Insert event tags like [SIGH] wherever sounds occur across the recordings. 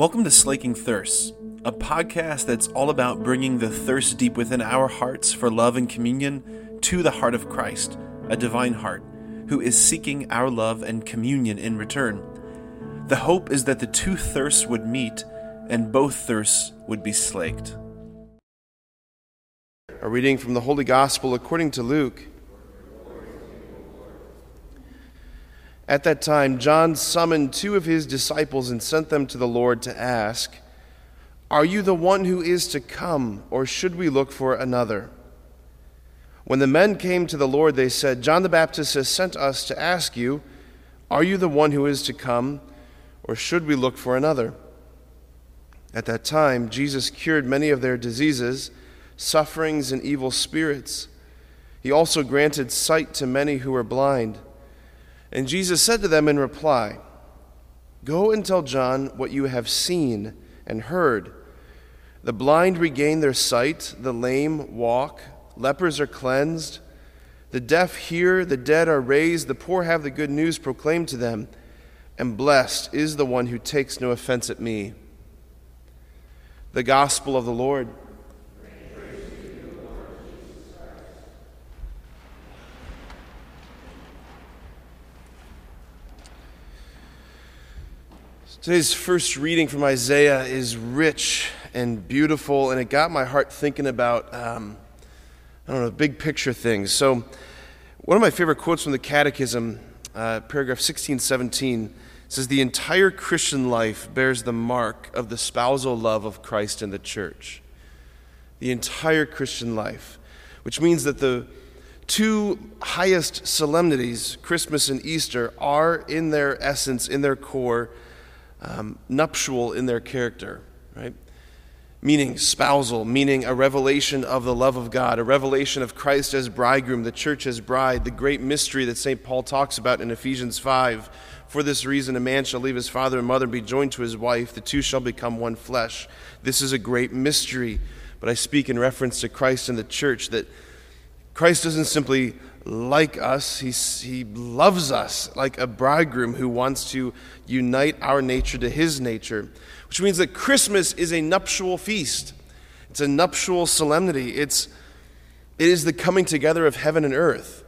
Welcome to Slaking Thirsts, a podcast that's all about bringing the thirst deep within our hearts for love and communion to the heart of Christ, a divine heart, who is seeking our love and communion in return. The hope is that the two thirsts would meet and both thirsts would be slaked. A reading from the Holy Gospel according to Luke. At that time, John summoned two of his disciples and sent them to the Lord to ask, Are you the one who is to come, or should we look for another? When the men came to the Lord, they said, John the Baptist has sent us to ask you, Are you the one who is to come, or should we look for another? At that time, Jesus cured many of their diseases, sufferings, and evil spirits. He also granted sight to many who were blind. And Jesus said to them in reply, Go and tell John what you have seen and heard. The blind regain their sight, the lame walk, lepers are cleansed, the deaf hear, the dead are raised, the poor have the good news proclaimed to them, and blessed is the one who takes no offense at me. The Gospel of the Lord. Today's first reading from Isaiah is rich and beautiful, and it got my heart thinking about, um, I don't know, big picture things. So, one of my favorite quotes from the Catechism, uh, paragraph 1617, says, The entire Christian life bears the mark of the spousal love of Christ and the church. The entire Christian life, which means that the two highest solemnities, Christmas and Easter, are in their essence, in their core, um, nuptial in their character, right? Meaning spousal, meaning a revelation of the love of God, a revelation of Christ as bridegroom, the church as bride, the great mystery that St. Paul talks about in Ephesians 5. For this reason, a man shall leave his father and mother and be joined to his wife, the two shall become one flesh. This is a great mystery, but I speak in reference to Christ and the church that Christ doesn't simply like us. He, he loves us like a bridegroom who wants to unite our nature to his nature, which means that Christmas is a nuptial feast. It's a nuptial solemnity. It's, it is the coming together of heaven and earth,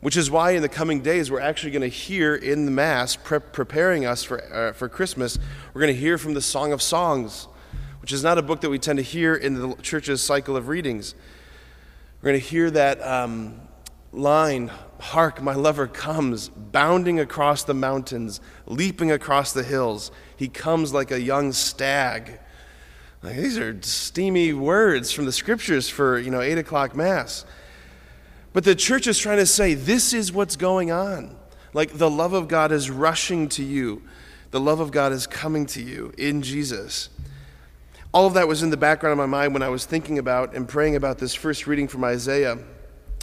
which is why in the coming days we're actually going to hear in the Mass, pre- preparing us for, uh, for Christmas, we're going to hear from the Song of Songs, which is not a book that we tend to hear in the church's cycle of readings. We're going to hear that um, line Hark, my lover comes, bounding across the mountains, leaping across the hills. He comes like a young stag. Like, these are steamy words from the scriptures for, you know, 8 o'clock Mass. But the church is trying to say this is what's going on. Like the love of God is rushing to you, the love of God is coming to you in Jesus. All of that was in the background of my mind when I was thinking about and praying about this first reading from Isaiah.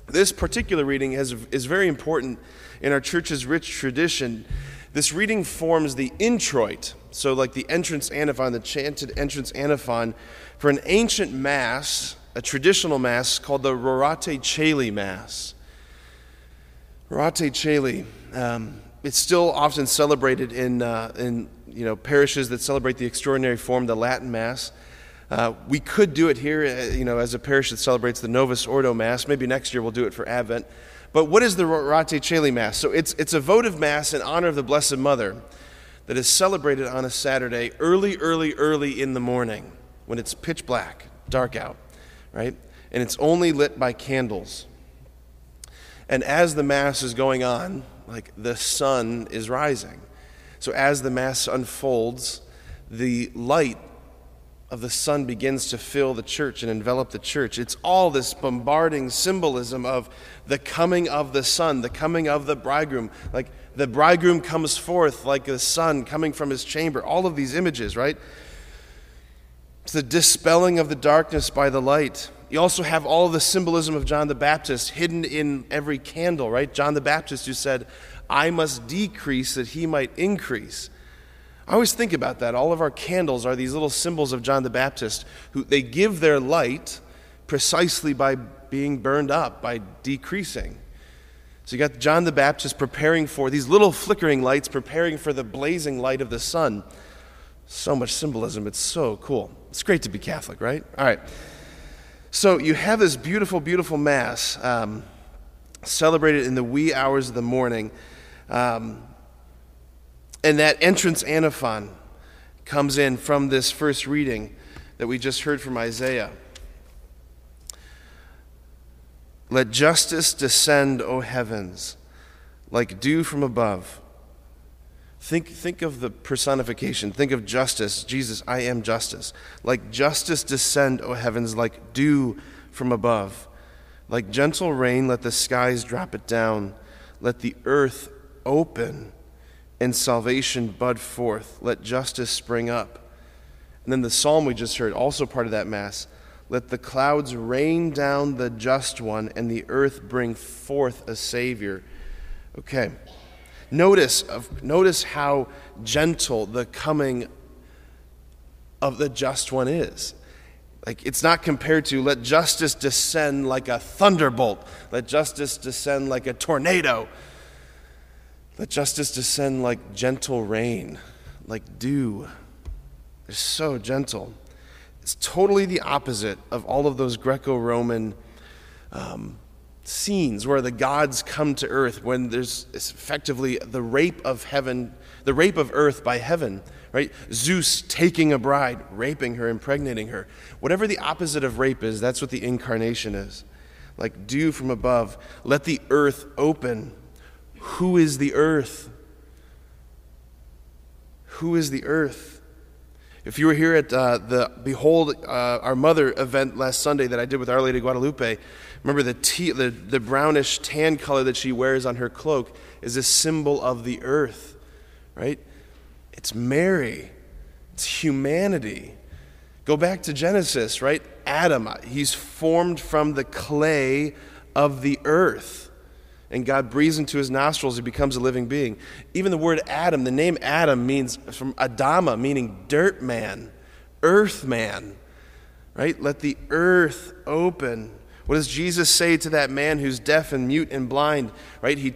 This particular reading is, is very important in our church's rich tradition. This reading forms the introit, so like the entrance antiphon, the chanted entrance antiphon, for an ancient mass, a traditional mass called the Rorate Caeli Mass. Rorate Caeli. Um, it's still often celebrated in, uh, in you know, parishes that celebrate the extraordinary form, the Latin Mass. Uh, we could do it here, uh, you know, as a parish that celebrates the Novus Ordo Mass. Maybe next year we'll do it for Advent. But what is the Rorate Caeli Mass? So it's, it's a votive Mass in honor of the Blessed Mother that is celebrated on a Saturday early, early, early in the morning when it's pitch black, dark out, right? And it's only lit by candles. And as the Mass is going on, like the sun is rising. So as the Mass unfolds, the light of the sun begins to fill the church and envelop the church. It's all this bombarding symbolism of the coming of the sun, the coming of the bridegroom. Like the bridegroom comes forth like the sun coming from his chamber. All of these images, right? It's the dispelling of the darkness by the light. You also have all the symbolism of John the Baptist hidden in every candle, right? John the Baptist who said, I must decrease that he might increase. I always think about that. All of our candles are these little symbols of John the Baptist who they give their light precisely by being burned up, by decreasing. So you got John the Baptist preparing for these little flickering lights, preparing for the blazing light of the sun. So much symbolism. It's so cool. It's great to be Catholic, right? All right. So you have this beautiful, beautiful Mass um, celebrated in the wee hours of the morning. Um, and that entrance antiphon comes in from this first reading that we just heard from Isaiah. Let justice descend, O heavens, like dew from above. Think, think of the personification. Think of justice. Jesus, I am justice. Like justice descend, O heavens, like dew from above. Like gentle rain, let the skies drop it down. Let the earth open and salvation bud forth. Let justice spring up. And then the psalm we just heard, also part of that Mass. Let the clouds rain down the just one, and the earth bring forth a Savior. Okay. Notice, notice how gentle the coming of the just one is. Like it's not compared to let justice descend like a thunderbolt, let justice descend like a tornado. Let justice descend like gentle rain, like dew. They're so gentle. It's totally the opposite of all of those Greco Roman um, scenes where the gods come to earth when there's effectively the rape of heaven, the rape of earth by heaven, right? Zeus taking a bride, raping her, impregnating her. Whatever the opposite of rape is, that's what the incarnation is. Like dew from above, let the earth open who is the earth? Who is the earth? If you were here at uh, the Behold uh, Our Mother event last Sunday that I did with Our Lady Guadalupe, remember the, tea, the, the brownish tan color that she wears on her cloak is a symbol of the earth, right? It's Mary, it's humanity. Go back to Genesis, right? Adam, he's formed from the clay of the earth and God breathes into his nostrils, he becomes a living being. Even the word Adam, the name Adam means from Adama, meaning dirt man, earth man, right? Let the earth open. What does Jesus say to that man who's deaf and mute and blind, right? He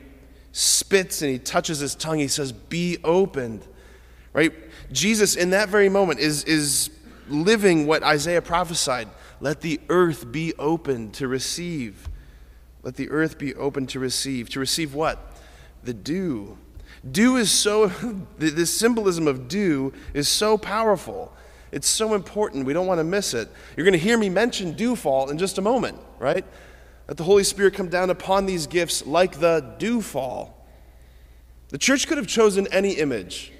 spits and he touches his tongue. He says, Be opened, right? Jesus, in that very moment, is, is living what Isaiah prophesied. Let the earth be open to receive. Let the earth be open to receive. To receive what? The dew. Dew is so, [LAUGHS] this symbolism of dew is so powerful. It's so important. We don't want to miss it. You're going to hear me mention dewfall in just a moment, right? Let the Holy Spirit come down upon these gifts like the dewfall. The church could have chosen any image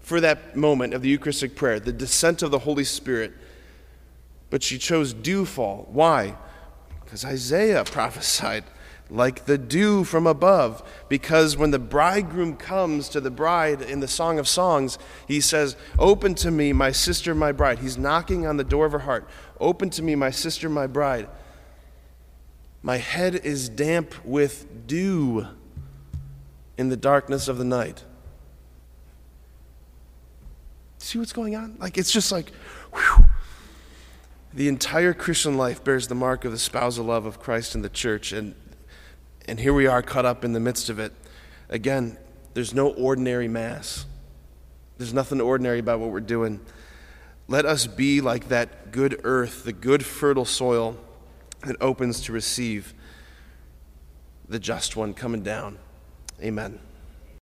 for that moment of the Eucharistic prayer, the descent of the Holy Spirit, but she chose dewfall. Why? Because Isaiah prophesied like the dew from above. Because when the bridegroom comes to the bride in the Song of Songs, he says, Open to me, my sister, my bride. He's knocking on the door of her heart. Open to me, my sister, my bride. My head is damp with dew in the darkness of the night. See what's going on? Like, it's just like, whew, the entire Christian life bears the mark of the spousal love of Christ and the church, and, and here we are caught up in the midst of it. Again, there's no ordinary Mass, there's nothing ordinary about what we're doing. Let us be like that good earth, the good fertile soil that opens to receive the just one coming down. Amen.